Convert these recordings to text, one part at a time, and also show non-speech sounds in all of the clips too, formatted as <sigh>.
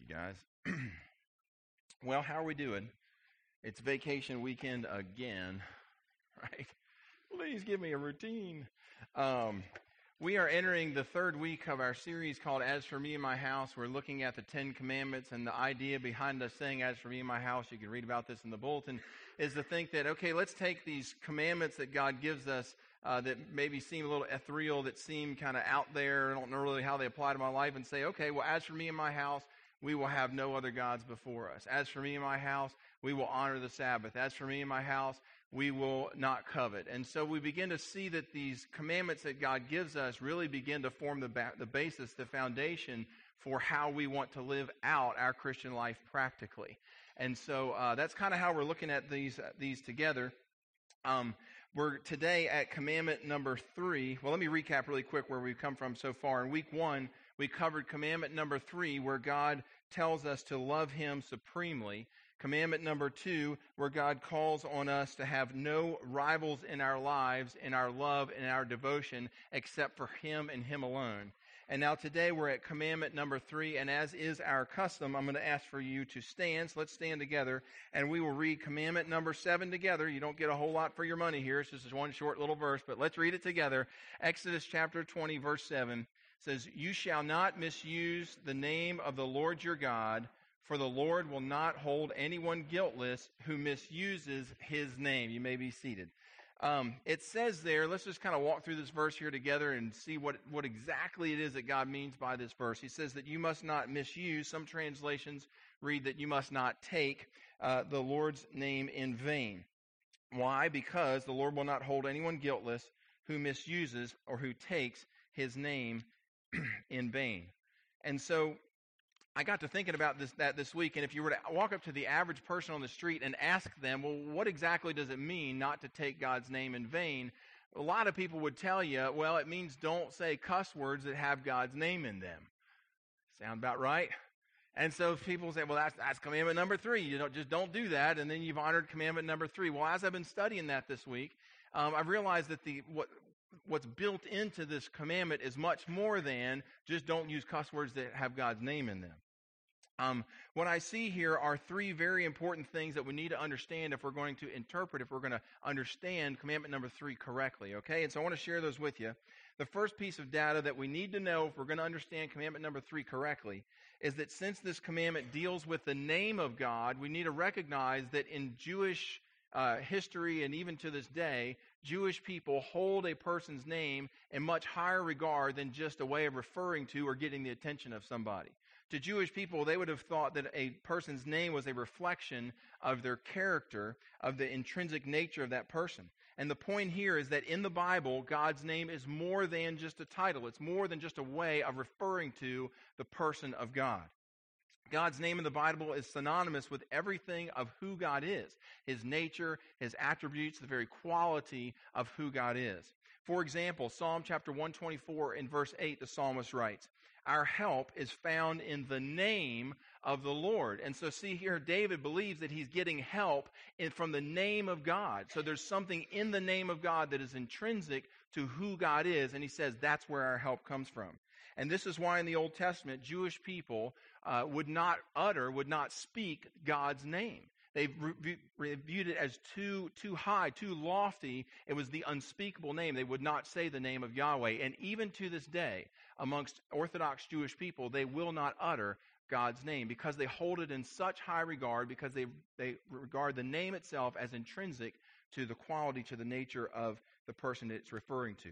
You, guys. <clears throat> well, how are we doing? It's vacation weekend again, <laughs> right? Please give me a routine. Um, we are entering the third week of our series called As for Me and My House. We're looking at the Ten Commandments, and the idea behind us saying As for Me and My House, you can read about this in the bulletin, is to think that, okay, let's take these commandments that God gives us uh, that maybe seem a little ethereal, that seem kind of out there, I don't know really how they apply to my life, and say, okay, well, as for me and my house, we will have no other gods before us. As for me and my house, we will honor the Sabbath. As for me and my house, we will not covet. And so we begin to see that these commandments that God gives us really begin to form the, ba- the basis, the foundation for how we want to live out our Christian life practically. And so uh, that's kind of how we're looking at these, uh, these together. Um, we're today at commandment number three. Well, let me recap really quick where we've come from so far. In week one, we covered commandment number three, where God tells us to love Him supremely. Commandment number two, where God calls on us to have no rivals in our lives, in our love, and our devotion, except for Him and Him alone. And now today we're at commandment number three, and as is our custom, I'm going to ask for you to stand. So let's stand together, and we will read commandment number seven together. You don't get a whole lot for your money here. It's just one short little verse, but let's read it together. Exodus chapter 20, verse 7 says, You shall not misuse the name of the Lord your God, for the Lord will not hold anyone guiltless who misuses his name. You may be seated. Um, it says there, let's just kind of walk through this verse here together and see what, what exactly it is that God means by this verse. He says that you must not misuse. Some translations read that you must not take uh, the Lord's name in vain. Why? Because the Lord will not hold anyone guiltless who misuses or who takes his name <clears throat> in vain. And so I got to thinking about this that this week, and if you were to walk up to the average person on the street and ask them, well, what exactly does it mean not to take God's name in vain? A lot of people would tell you, well, it means don't say cuss words that have God's name in them. Sound about right? And so people say, well, that's, that's commandment number three. You don't just don't do that, and then you've honored commandment number three. Well, as I've been studying that this week, um, I've realized that the what what's built into this commandment is much more than just don't use cuss words that have God's name in them. Um, what I see here are three very important things that we need to understand if we're going to interpret, if we're going to understand commandment number three correctly, okay? And so I want to share those with you. The first piece of data that we need to know if we're going to understand commandment number three correctly is that since this commandment deals with the name of God, we need to recognize that in Jewish uh, history and even to this day, Jewish people hold a person's name in much higher regard than just a way of referring to or getting the attention of somebody to Jewish people, they would have thought that a person's name was a reflection of their character, of the intrinsic nature of that person. And the point here is that in the Bible, God's name is more than just a title. It's more than just a way of referring to the person of God. God's name in the Bible is synonymous with everything of who God is his nature, his attributes, the very quality of who God is. For example, Psalm chapter 124 in verse 8, the psalmist writes, our help is found in the name of the Lord. And so, see here, David believes that he's getting help in, from the name of God. So, there's something in the name of God that is intrinsic to who God is, and he says that's where our help comes from. And this is why in the Old Testament, Jewish people uh, would not utter, would not speak God's name. They viewed it as too, too high, too lofty. It was the unspeakable name. They would not say the name of Yahweh. And even to this day, amongst Orthodox Jewish people, they will not utter God's name because they hold it in such high regard, because they, they regard the name itself as intrinsic to the quality, to the nature of the person it's referring to.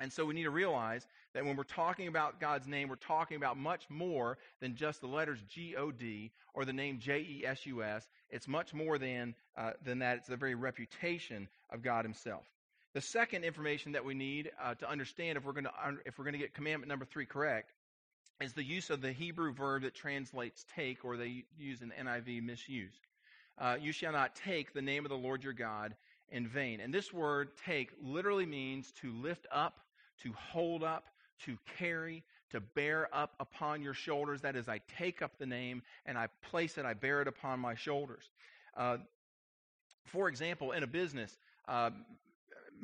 And so we need to realize that when we're talking about God's name, we're talking about much more than just the letters G O D or the name J E S U S. It's much more than, uh, than that. It's the very reputation of God Himself. The second information that we need uh, to understand if we're going to if we're going to get commandment number three correct is the use of the Hebrew verb that translates take, or they use an NIV misuse. Uh, you shall not take the name of the Lord your God in vain. And this word take literally means to lift up, to hold up, to carry, to bear up upon your shoulders. That is, I take up the name and I place it, I bear it upon my shoulders. Uh, for example, in a business, uh,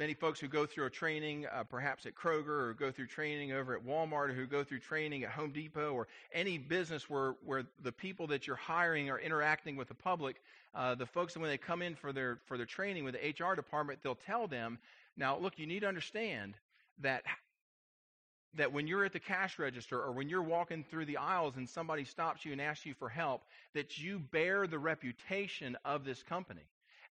many folks who go through a training, uh, perhaps at Kroger, or go through training over at Walmart, or who go through training at Home Depot, or any business where, where the people that you're hiring are interacting with the public. Uh, the folks, when they come in for their, for their training with the HR department, they'll tell them, now, look, you need to understand that that when you're at the cash register or when you're walking through the aisles and somebody stops you and asks you for help, that you bear the reputation of this company.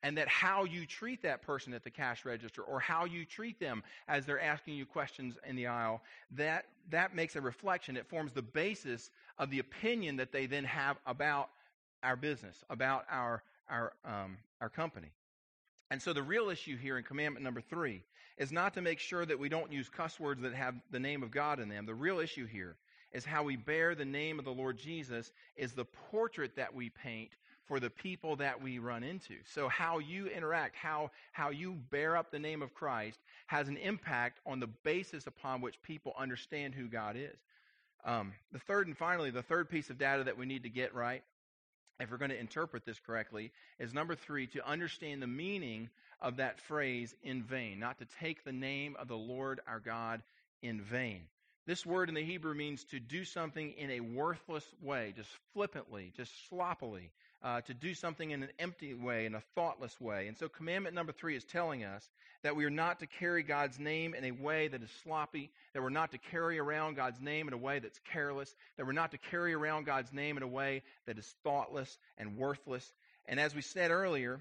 And that how you treat that person at the cash register or how you treat them as they're asking you questions in the aisle, that, that makes a reflection. It forms the basis of the opinion that they then have about our business, about our, our, um, our company. And so the real issue here in commandment number three is not to make sure that we don't use cuss words that have the name of God in them. The real issue here is how we bear the name of the Lord Jesus is the portrait that we paint for the people that we run into. So how you interact, how, how you bear up the name of Christ has an impact on the basis upon which people understand who God is. Um, the third and finally, the third piece of data that we need to get right if we're going to interpret this correctly, is number three, to understand the meaning of that phrase in vain, not to take the name of the Lord our God in vain. This word in the Hebrew means to do something in a worthless way, just flippantly, just sloppily, uh, to do something in an empty way, in a thoughtless way. And so, commandment number three is telling us that we are not to carry God's name in a way that is sloppy, that we're not to carry around God's name in a way that's careless, that we're not to carry around God's name in a way that is thoughtless and worthless. And as we said earlier,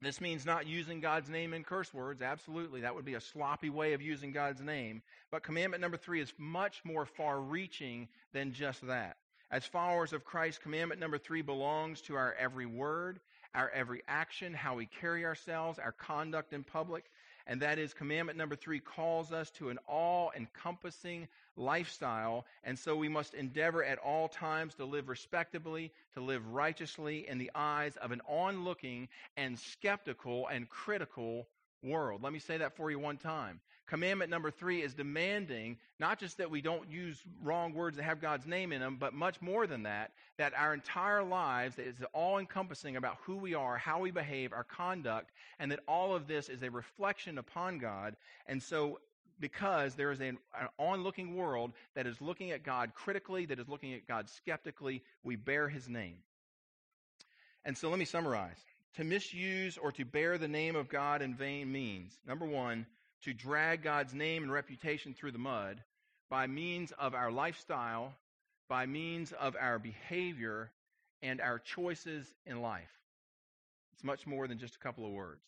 this means not using God's name in curse words. Absolutely. That would be a sloppy way of using God's name. But commandment number three is much more far reaching than just that. As followers of Christ, commandment number three belongs to our every word, our every action, how we carry ourselves, our conduct in public. And that is commandment number three calls us to an all encompassing lifestyle. And so we must endeavor at all times to live respectably, to live righteously in the eyes of an onlooking and skeptical and critical world. Let me say that for you one time. Commandment number three is demanding not just that we don't use wrong words that have God's name in them, but much more than that, that our entire lives is all encompassing about who we are, how we behave, our conduct, and that all of this is a reflection upon God. And so, because there is an, an onlooking world that is looking at God critically, that is looking at God skeptically, we bear his name. And so let me summarize. To misuse or to bear the name of God in vain means, number one, to drag God's name and reputation through the mud by means of our lifestyle, by means of our behavior, and our choices in life. It's much more than just a couple of words.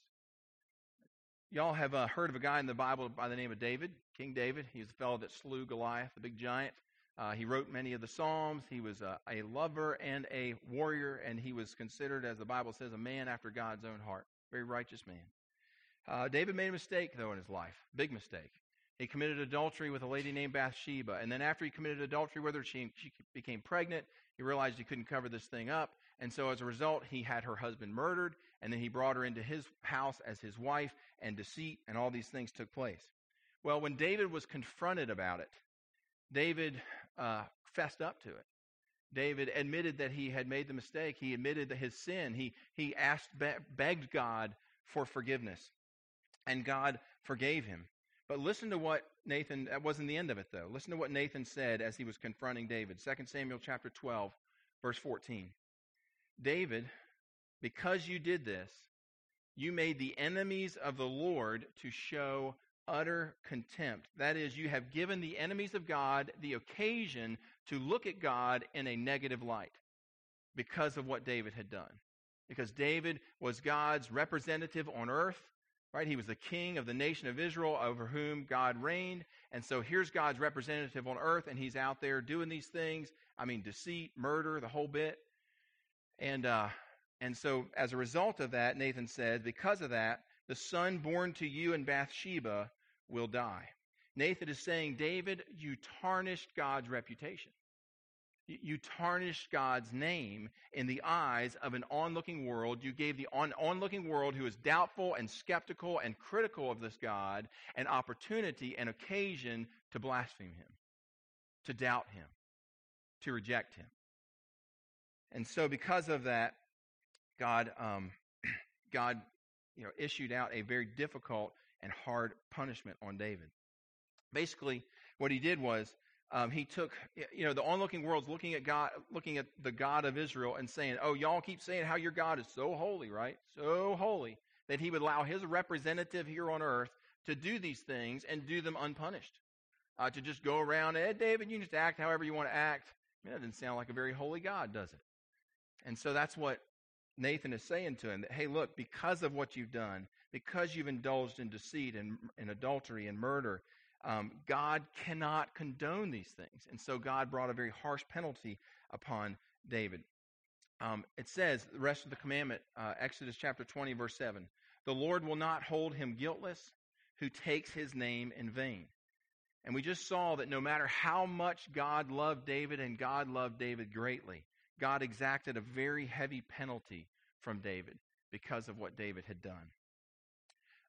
Y'all have uh, heard of a guy in the Bible by the name of David, King David. He's the fellow that slew Goliath, the big giant. Uh, he wrote many of the Psalms. He was a, a lover and a warrior, and he was considered, as the Bible says, a man after God's own heart. Very righteous man. Uh, David made a mistake, though, in his life. Big mistake. He committed adultery with a lady named Bathsheba. And then after he committed adultery with her, she, she became pregnant. He realized he couldn't cover this thing up. And so as a result, he had her husband murdered. And then he brought her into his house as his wife, and deceit and all these things took place. Well, when David was confronted about it, David uh, fessed up to it. David admitted that he had made the mistake. He admitted that his sin. He, he asked, begged God for forgiveness and God forgave him. But listen to what Nathan, that wasn't the end of it though. Listen to what Nathan said as he was confronting David. 2 Samuel chapter 12, verse 14. David, because you did this, you made the enemies of the Lord to show utter contempt. That is, you have given the enemies of God the occasion to look at God in a negative light because of what David had done. Because David was God's representative on earth. Right? He was the king of the nation of Israel over whom God reigned. And so here's God's representative on earth, and he's out there doing these things. I mean, deceit, murder, the whole bit. And, uh, and so as a result of that, Nathan said, because of that, the son born to you in Bathsheba will die. Nathan is saying, David, you tarnished God's reputation you tarnished God's name in the eyes of an onlooking world. You gave the on, onlooking world who is doubtful and skeptical and critical of this God an opportunity, an occasion to blaspheme him, to doubt him, to reject him. And so, because of that, God, um, <clears throat> God, you know, issued out a very difficult and hard punishment on David. Basically, what he did was um, he took, you know, the onlooking world's looking at God, looking at the God of Israel and saying, "Oh, y'all keep saying how your God is so holy, right? So holy that He would allow His representative here on earth to do these things and do them unpunished, uh, to just go around, Ed, David, you just act however you want to act. I mean, that doesn't sound like a very holy God, does it? And so that's what Nathan is saying to him that, hey, look, because of what you've done, because you've indulged in deceit and, and adultery and murder, um, God cannot condone these things. And so God brought a very harsh penalty upon David. Um, it says, the rest of the commandment, uh, Exodus chapter 20, verse 7 The Lord will not hold him guiltless who takes his name in vain. And we just saw that no matter how much God loved David, and God loved David greatly, God exacted a very heavy penalty from David because of what David had done.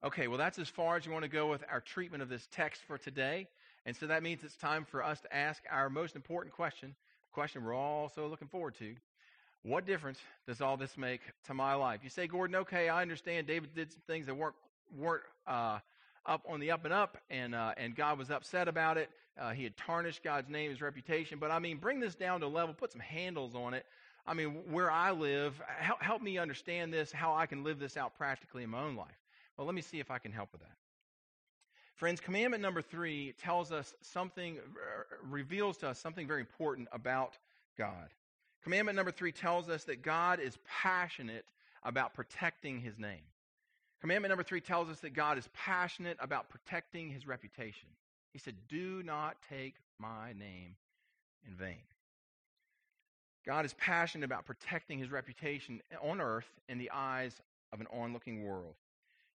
Okay, well, that's as far as you want to go with our treatment of this text for today. And so that means it's time for us to ask our most important question, the question we're all so looking forward to. What difference does all this make to my life? You say, Gordon, okay, I understand David did some things that weren't, weren't uh, up on the up and up, and, uh, and God was upset about it. Uh, he had tarnished God's name, his reputation. But I mean, bring this down to a level, put some handles on it. I mean, where I live, help, help me understand this, how I can live this out practically in my own life. Well, let me see if I can help with that. Friends, commandment number three tells us something, reveals to us something very important about God. Commandment number three tells us that God is passionate about protecting his name. Commandment number three tells us that God is passionate about protecting his reputation. He said, Do not take my name in vain. God is passionate about protecting his reputation on earth in the eyes of an onlooking world.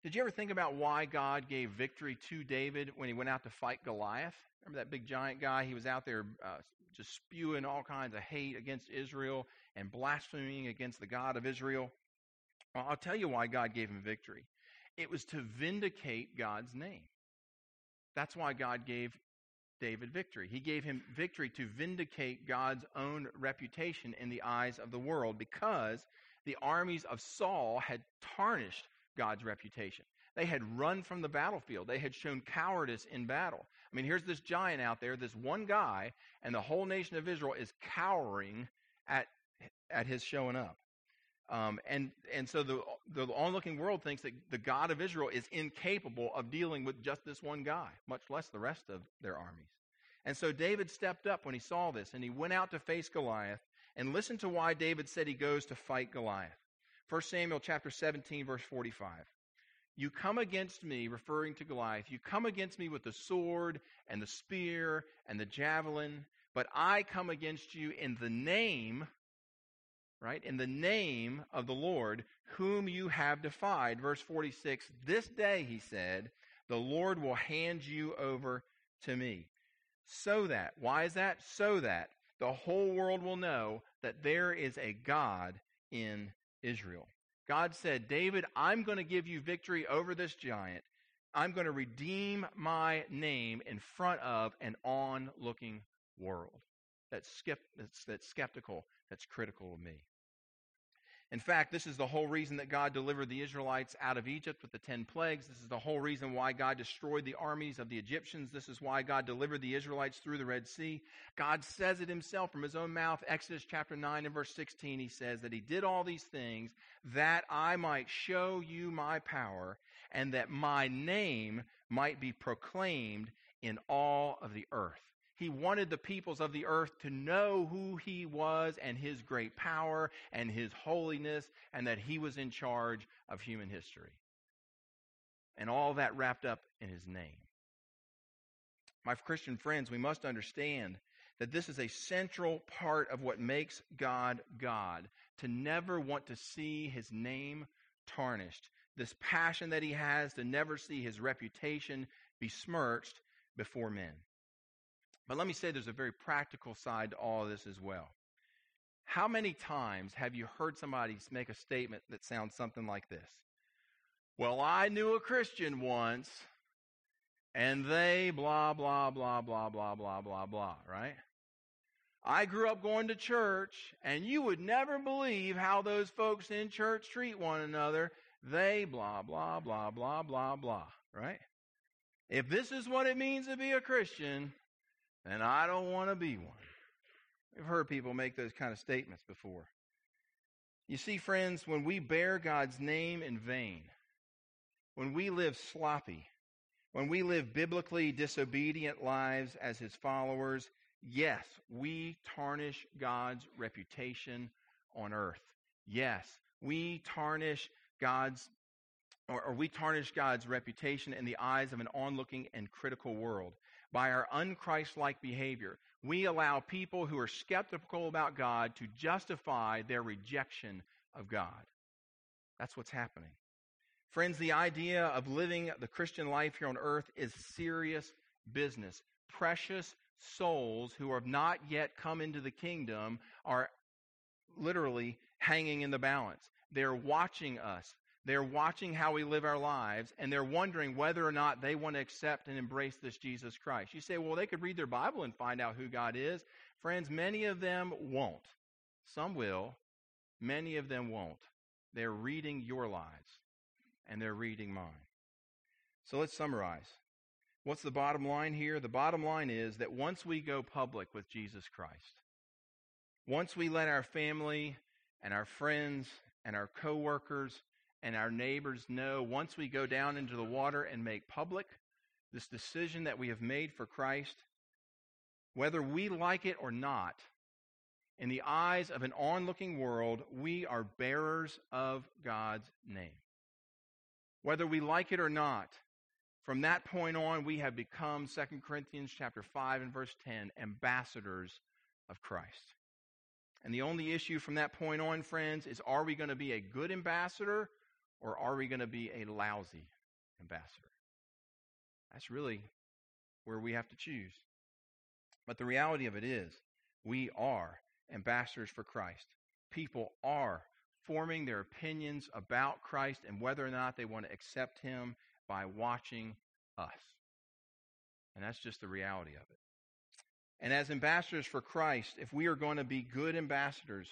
Did you ever think about why God gave victory to David when he went out to fight Goliath? Remember that big giant guy? He was out there uh, just spewing all kinds of hate against Israel and blaspheming against the God of Israel. Well, I'll tell you why God gave him victory. It was to vindicate God's name. That's why God gave David victory. He gave him victory to vindicate God's own reputation in the eyes of the world because the armies of Saul had tarnished God's reputation. They had run from the battlefield. They had shown cowardice in battle. I mean, here's this giant out there, this one guy, and the whole nation of Israel is cowering at, at his showing up. Um, and, and so the, the onlooking world thinks that the God of Israel is incapable of dealing with just this one guy, much less the rest of their armies. And so David stepped up when he saw this, and he went out to face Goliath. And listen to why David said he goes to fight Goliath. 1 Samuel chapter 17, verse 45. You come against me, referring to Goliath, you come against me with the sword and the spear and the javelin, but I come against you in the name, right? In the name of the Lord, whom you have defied. Verse 46 This day, he said, the Lord will hand you over to me. So that, why is that? So that the whole world will know that there is a God in Israel. God said, David, I'm going to give you victory over this giant. I'm going to redeem my name in front of an onlooking world that's, that's, skeptical, that's critical of me. In fact, this is the whole reason that God delivered the Israelites out of Egypt with the ten plagues. This is the whole reason why God destroyed the armies of the Egyptians. This is why God delivered the Israelites through the Red Sea. God says it himself from his own mouth. Exodus chapter 9 and verse 16, he says that he did all these things that I might show you my power and that my name might be proclaimed in all of the earth. He wanted the peoples of the earth to know who he was and his great power and his holiness and that he was in charge of human history. And all that wrapped up in his name. My Christian friends, we must understand that this is a central part of what makes God God, to never want to see his name tarnished. This passion that he has to never see his reputation besmirched before men. But let me say there's a very practical side to all of this as well. How many times have you heard somebody make a statement that sounds something like this? Well, I knew a Christian once, and they blah, blah, blah, blah, blah, blah, blah, blah, right? I grew up going to church, and you would never believe how those folks in church treat one another. They blah, blah, blah, blah, blah, blah, right? If this is what it means to be a Christian, then I don't want to be one. We've heard people make those kind of statements before. You see, friends, when we bear God's name in vain, when we live sloppy, when we live biblically disobedient lives as his followers, yes, we tarnish God's reputation on earth. Yes, we tarnish God's or, or, we tarnish God's reputation in the eyes of an onlooking and critical world. By our unchristlike behavior, we allow people who are skeptical about God to justify their rejection of God. That's what's happening. Friends, the idea of living the Christian life here on earth is serious business. Precious souls who have not yet come into the kingdom are literally hanging in the balance. They're watching us. They're watching how we live our lives, and they're wondering whether or not they want to accept and embrace this Jesus Christ. You say, well, they could read their Bible and find out who God is. Friends, many of them won't. Some will, many of them won't. They're reading your lives and they're reading mine. So let's summarize. What's the bottom line here? The bottom line is that once we go public with Jesus Christ, once we let our family and our friends and our coworkers and our neighbors know, once we go down into the water and make public this decision that we have made for Christ, whether we like it or not, in the eyes of an onlooking world, we are bearers of God's name whether we like it or not. From that point on, we have become 2 Corinthians chapter 5 and verse 10, ambassadors of Christ. And the only issue from that point on, friends, is are we going to be a good ambassador or are we going to be a lousy ambassador? That's really where we have to choose. But the reality of it is, we are ambassadors for Christ. People are forming their opinions about Christ and whether or not they want to accept him by watching us. And that's just the reality of it. And as ambassadors for Christ, if we are going to be good ambassadors,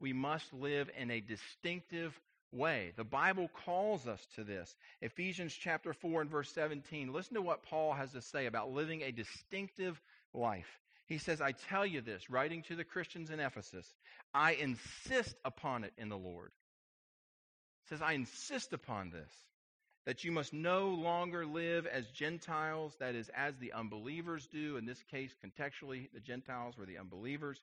we must live in a distinctive way. The Bible calls us to this. Ephesians chapter 4 and verse 17. Listen to what Paul has to say about living a distinctive life. He says, I tell you this, writing to the Christians in Ephesus, I insist upon it in the Lord. He says, I insist upon this, that you must no longer live as Gentiles, that is, as the unbelievers do. In this case, contextually, the Gentiles were the unbelievers.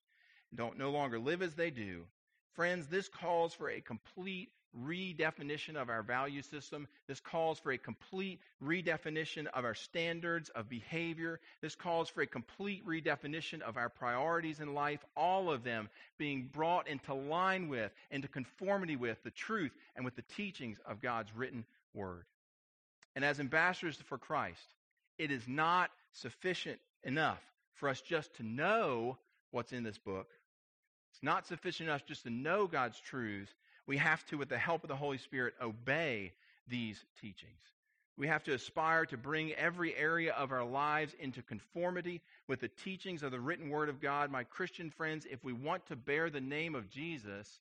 Don't no longer live as they do. Friends, this calls for a complete redefinition of our value system. This calls for a complete redefinition of our standards of behavior. This calls for a complete redefinition of our priorities in life, all of them being brought into line with, into conformity with the truth and with the teachings of God's written word. And as ambassadors for Christ, it is not sufficient enough for us just to know what's in this book. It's not sufficient enough just to know God's truths we have to, with the help of the Holy Spirit, obey these teachings. We have to aspire to bring every area of our lives into conformity with the teachings of the written Word of God. My Christian friends, if we want to bear the name of Jesus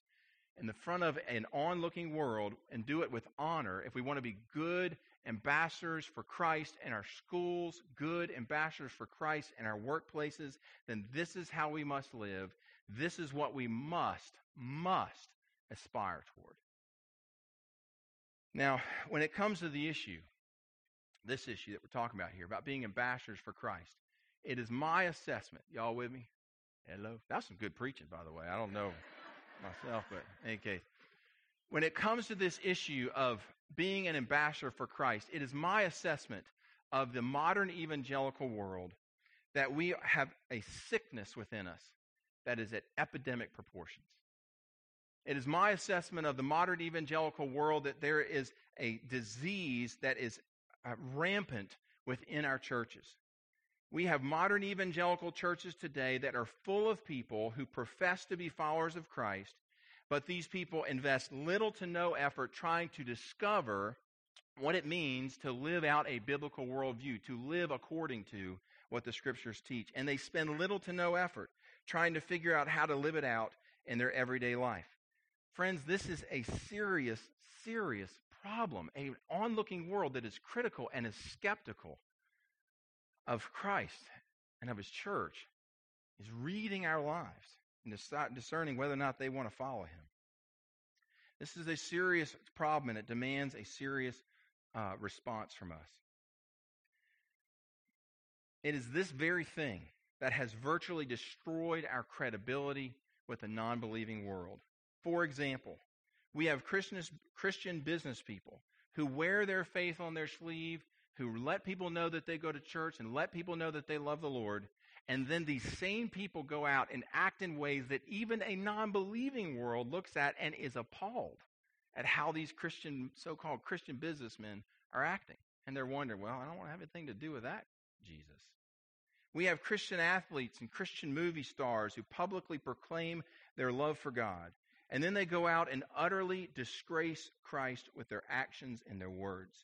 in the front of an onlooking world and do it with honor, if we want to be good ambassadors for Christ in our schools, good ambassadors for Christ in our workplaces, then this is how we must live. This is what we must, must aspire toward. Now, when it comes to the issue, this issue that we're talking about here, about being ambassadors for Christ, it is my assessment. Y'all with me? Hello? That's some good preaching, by the way. I don't know myself, but in any case. When it comes to this issue of being an ambassador for Christ, it is my assessment of the modern evangelical world that we have a sickness within us that is at epidemic proportions. It is my assessment of the modern evangelical world that there is a disease that is uh, rampant within our churches. We have modern evangelical churches today that are full of people who profess to be followers of Christ, but these people invest little to no effort trying to discover what it means to live out a biblical worldview, to live according to what the scriptures teach. And they spend little to no effort trying to figure out how to live it out in their everyday life. Friends, this is a serious, serious problem. An onlooking world that is critical and is skeptical of Christ and of his church is reading our lives and discerning whether or not they want to follow him. This is a serious problem and it demands a serious uh, response from us. It is this very thing that has virtually destroyed our credibility with the non believing world. For example, we have Christian business people who wear their faith on their sleeve, who let people know that they go to church and let people know that they love the Lord. And then these same people go out and act in ways that even a non believing world looks at and is appalled at how these Christian, so called Christian businessmen are acting. And they're wondering, well, I don't want to have anything to do with that, Jesus. We have Christian athletes and Christian movie stars who publicly proclaim their love for God. And then they go out and utterly disgrace Christ with their actions and their words.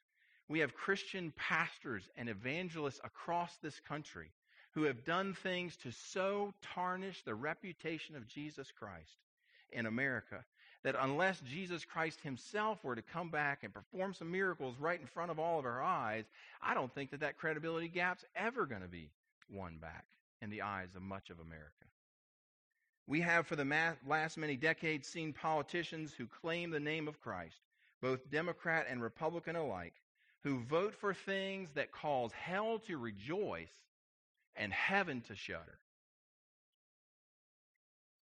We have Christian pastors and evangelists across this country who have done things to so tarnish the reputation of Jesus Christ in America that unless Jesus Christ himself were to come back and perform some miracles right in front of all of our eyes, I don't think that that credibility gap's ever going to be won back in the eyes of much of America. We have, for the last many decades, seen politicians who claim the name of Christ, both Democrat and Republican alike, who vote for things that cause hell to rejoice and heaven to shudder.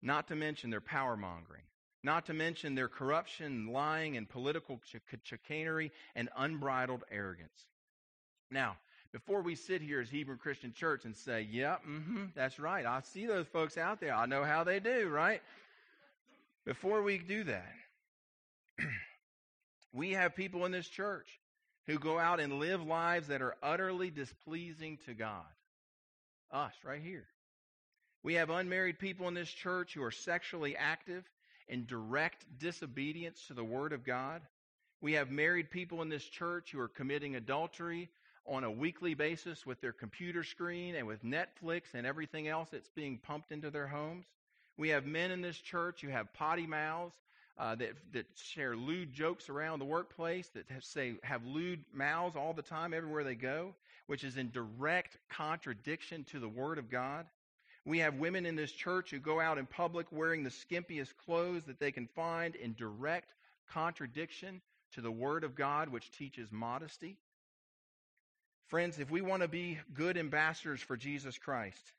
Not to mention their power mongering, not to mention their corruption, lying, and political chicanery and unbridled arrogance. Now, before we sit here as Hebrew Christian Church and say, yeah, mm-hmm, that's right, I see those folks out there, I know how they do, right? Before we do that, <clears throat> we have people in this church who go out and live lives that are utterly displeasing to God. Us, right here. We have unmarried people in this church who are sexually active in direct disobedience to the Word of God. We have married people in this church who are committing adultery on a weekly basis with their computer screen and with Netflix and everything else that's being pumped into their homes. We have men in this church who have potty mouths uh, that that share lewd jokes around the workplace that have, say have lewd mouths all the time everywhere they go, which is in direct contradiction to the Word of God. We have women in this church who go out in public wearing the skimpiest clothes that they can find in direct contradiction to the Word of God, which teaches modesty. Friends, if we want to be good ambassadors for Jesus Christ,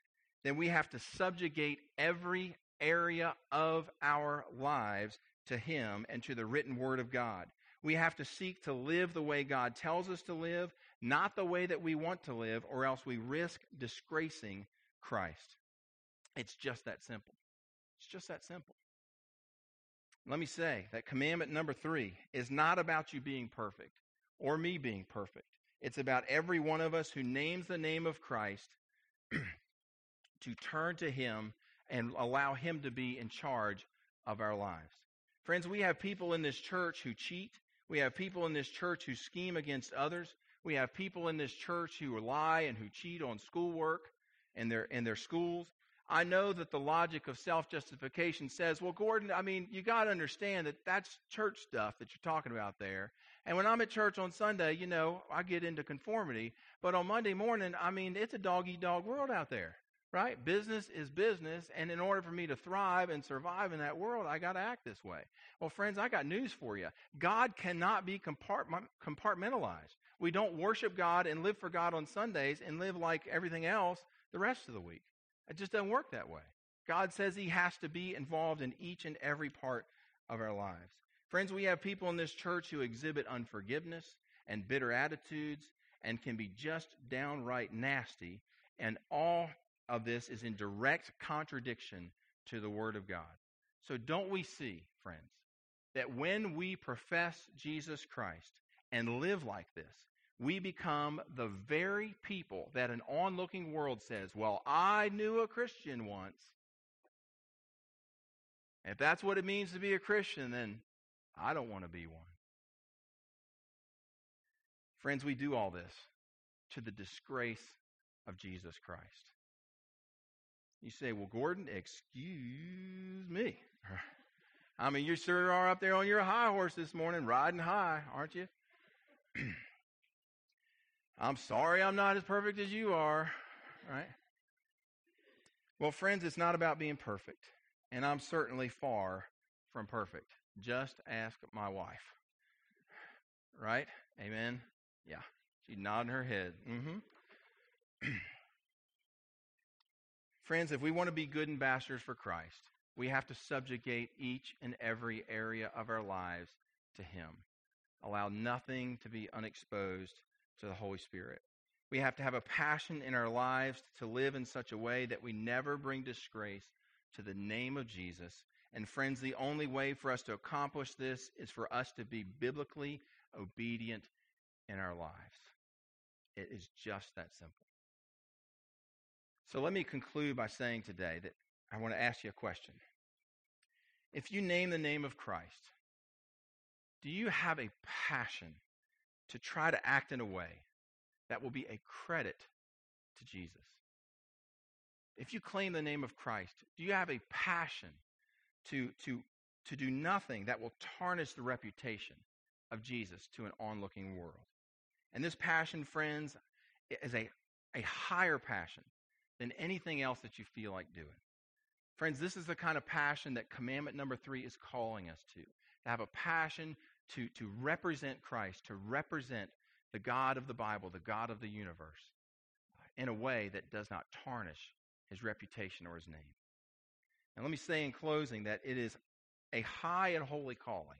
then we have to subjugate every area of our lives to Him and to the written Word of God. We have to seek to live the way God tells us to live, not the way that we want to live, or else we risk disgracing Christ. It's just that simple. It's just that simple. Let me say that commandment number three is not about you being perfect or me being perfect. It's about every one of us who names the name of Christ <clears throat> to turn to Him and allow Him to be in charge of our lives. Friends, we have people in this church who cheat. We have people in this church who scheme against others. We have people in this church who lie and who cheat on schoolwork and their, in their schools. I know that the logic of self justification says, well, Gordon, I mean, you got to understand that that's church stuff that you're talking about there. And when I'm at church on Sunday, you know, I get into conformity. But on Monday morning, I mean, it's a dog eat dog world out there, right? Business is business. And in order for me to thrive and survive in that world, I got to act this way. Well, friends, I got news for you. God cannot be compartmentalized. We don't worship God and live for God on Sundays and live like everything else the rest of the week. It just doesn't work that way. God says He has to be involved in each and every part of our lives. Friends, we have people in this church who exhibit unforgiveness and bitter attitudes and can be just downright nasty. And all of this is in direct contradiction to the Word of God. So, don't we see, friends, that when we profess Jesus Christ and live like this, we become the very people that an onlooking world says, Well, I knew a Christian once. If that's what it means to be a Christian, then I don't want to be one. Friends, we do all this to the disgrace of Jesus Christ. You say, well, Gordon, excuse me. <laughs> I mean, you sure are up there on your high horse this morning, riding high, aren't you? <clears throat> I'm sorry I'm not as perfect as you are, right? Well, friends, it's not about being perfect, and I'm certainly far from perfect. Just ask my wife. Right? Amen? Yeah. She's nodding her head. Mm-hmm. <clears throat> Friends, if we want to be good ambassadors for Christ, we have to subjugate each and every area of our lives to Him. Allow nothing to be unexposed to the Holy Spirit. We have to have a passion in our lives to live in such a way that we never bring disgrace to the name of Jesus. And friends, the only way for us to accomplish this is for us to be biblically obedient in our lives. It is just that simple. So let me conclude by saying today that I want to ask you a question. If you name the name of Christ, do you have a passion to try to act in a way that will be a credit to Jesus? If you claim the name of Christ, do you have a passion to, to, to do nothing that will tarnish the reputation of Jesus to an onlooking world? And this passion, friends, is a, a higher passion than anything else that you feel like doing. Friends, this is the kind of passion that commandment number three is calling us to. To have a passion to, to represent Christ, to represent the God of the Bible, the God of the universe, in a way that does not tarnish his reputation or his name. And let me say in closing that it is a high and holy calling.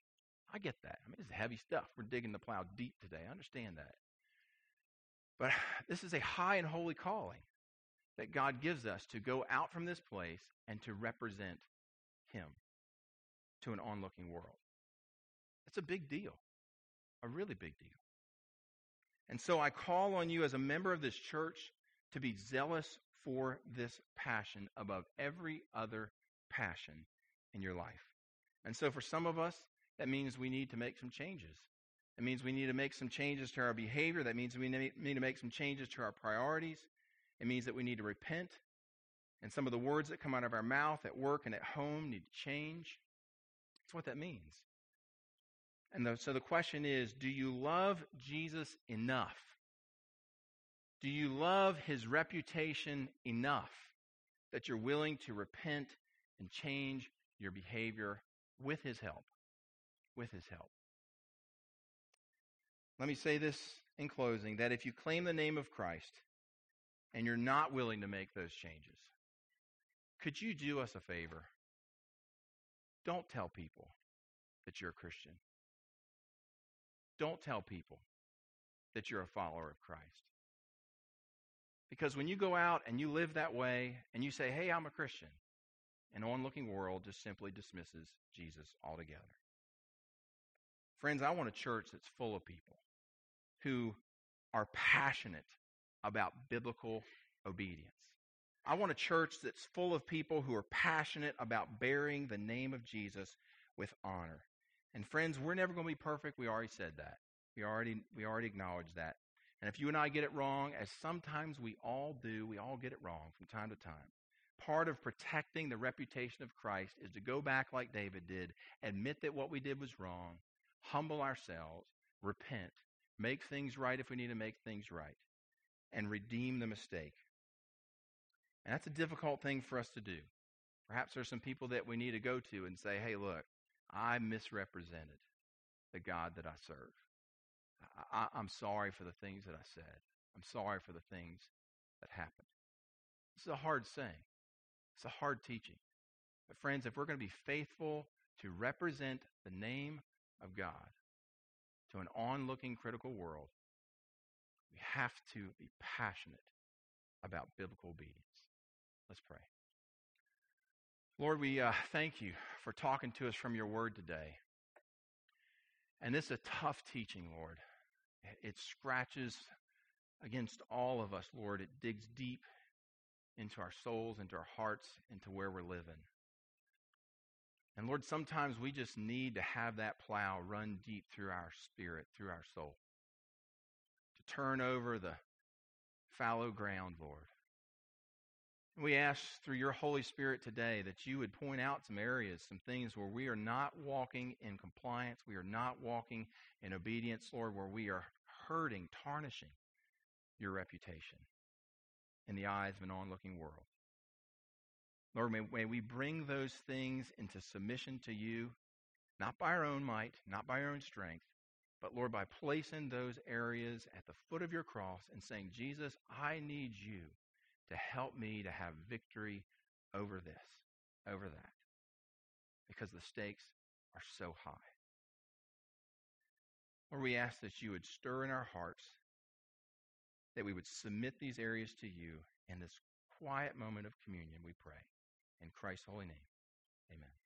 I get that. I mean, it's heavy stuff. We're digging the plow deep today. I understand that. But <sighs> this is a high and holy calling that God gives us to go out from this place and to represent Him to an onlooking world. It's a big deal, a really big deal. And so I call on you as a member of this church to be zealous for this passion above every other passion in your life. And so for some of us, that means we need to make some changes. It means we need to make some changes to our behavior. That means we need to make some changes to our priorities. It means that we need to repent. And some of the words that come out of our mouth at work and at home need to change. That's what that means. And the, so the question is do you love Jesus enough? Do you love his reputation enough that you're willing to repent and change your behavior with his help? With his help. Let me say this in closing that if you claim the name of Christ and you're not willing to make those changes, could you do us a favor? Don't tell people that you're a Christian. Don't tell people that you're a follower of Christ. Because when you go out and you live that way and you say, hey, I'm a Christian, an onlooking world just simply dismisses Jesus altogether. Friends, I want a church that's full of people who are passionate about biblical obedience. I want a church that's full of people who are passionate about bearing the name of Jesus with honor. And friends, we're never going to be perfect. We already said that. We already we already acknowledged that. And if you and I get it wrong, as sometimes we all do, we all get it wrong from time to time. Part of protecting the reputation of Christ is to go back like David did, admit that what we did was wrong, humble ourselves, repent, make things right if we need to make things right, and redeem the mistake. And that's a difficult thing for us to do. Perhaps there's some people that we need to go to and say, hey, look, I misrepresented the God that I serve. I, am sorry for the things that I said. I'm sorry for the things that happened. This is a hard saying. It's a hard teaching. But friends, if we're going to be faithful to represent the name of God to an onlooking critical world, we have to be passionate about biblical obedience. Let's pray. Lord, we uh, thank you for talking to us from your word today. And this is a tough teaching, Lord. It scratches against all of us, Lord. It digs deep into our souls, into our hearts, into where we're living. And Lord, sometimes we just need to have that plow run deep through our spirit, through our soul, to turn over the fallow ground, Lord. We ask through your Holy Spirit today that you would point out some areas, some things where we are not walking in compliance, we are not walking in obedience, Lord, where we are hurting, tarnishing your reputation in the eyes of an onlooking world. Lord, may, may we bring those things into submission to you, not by our own might, not by our own strength, but Lord, by placing those areas at the foot of your cross and saying, Jesus, I need you to help me to have victory over this, over that, because the stakes are so high. Lord, we ask that you would stir in our hearts, that we would submit these areas to you in this quiet moment of communion, we pray. In Christ's holy name, amen.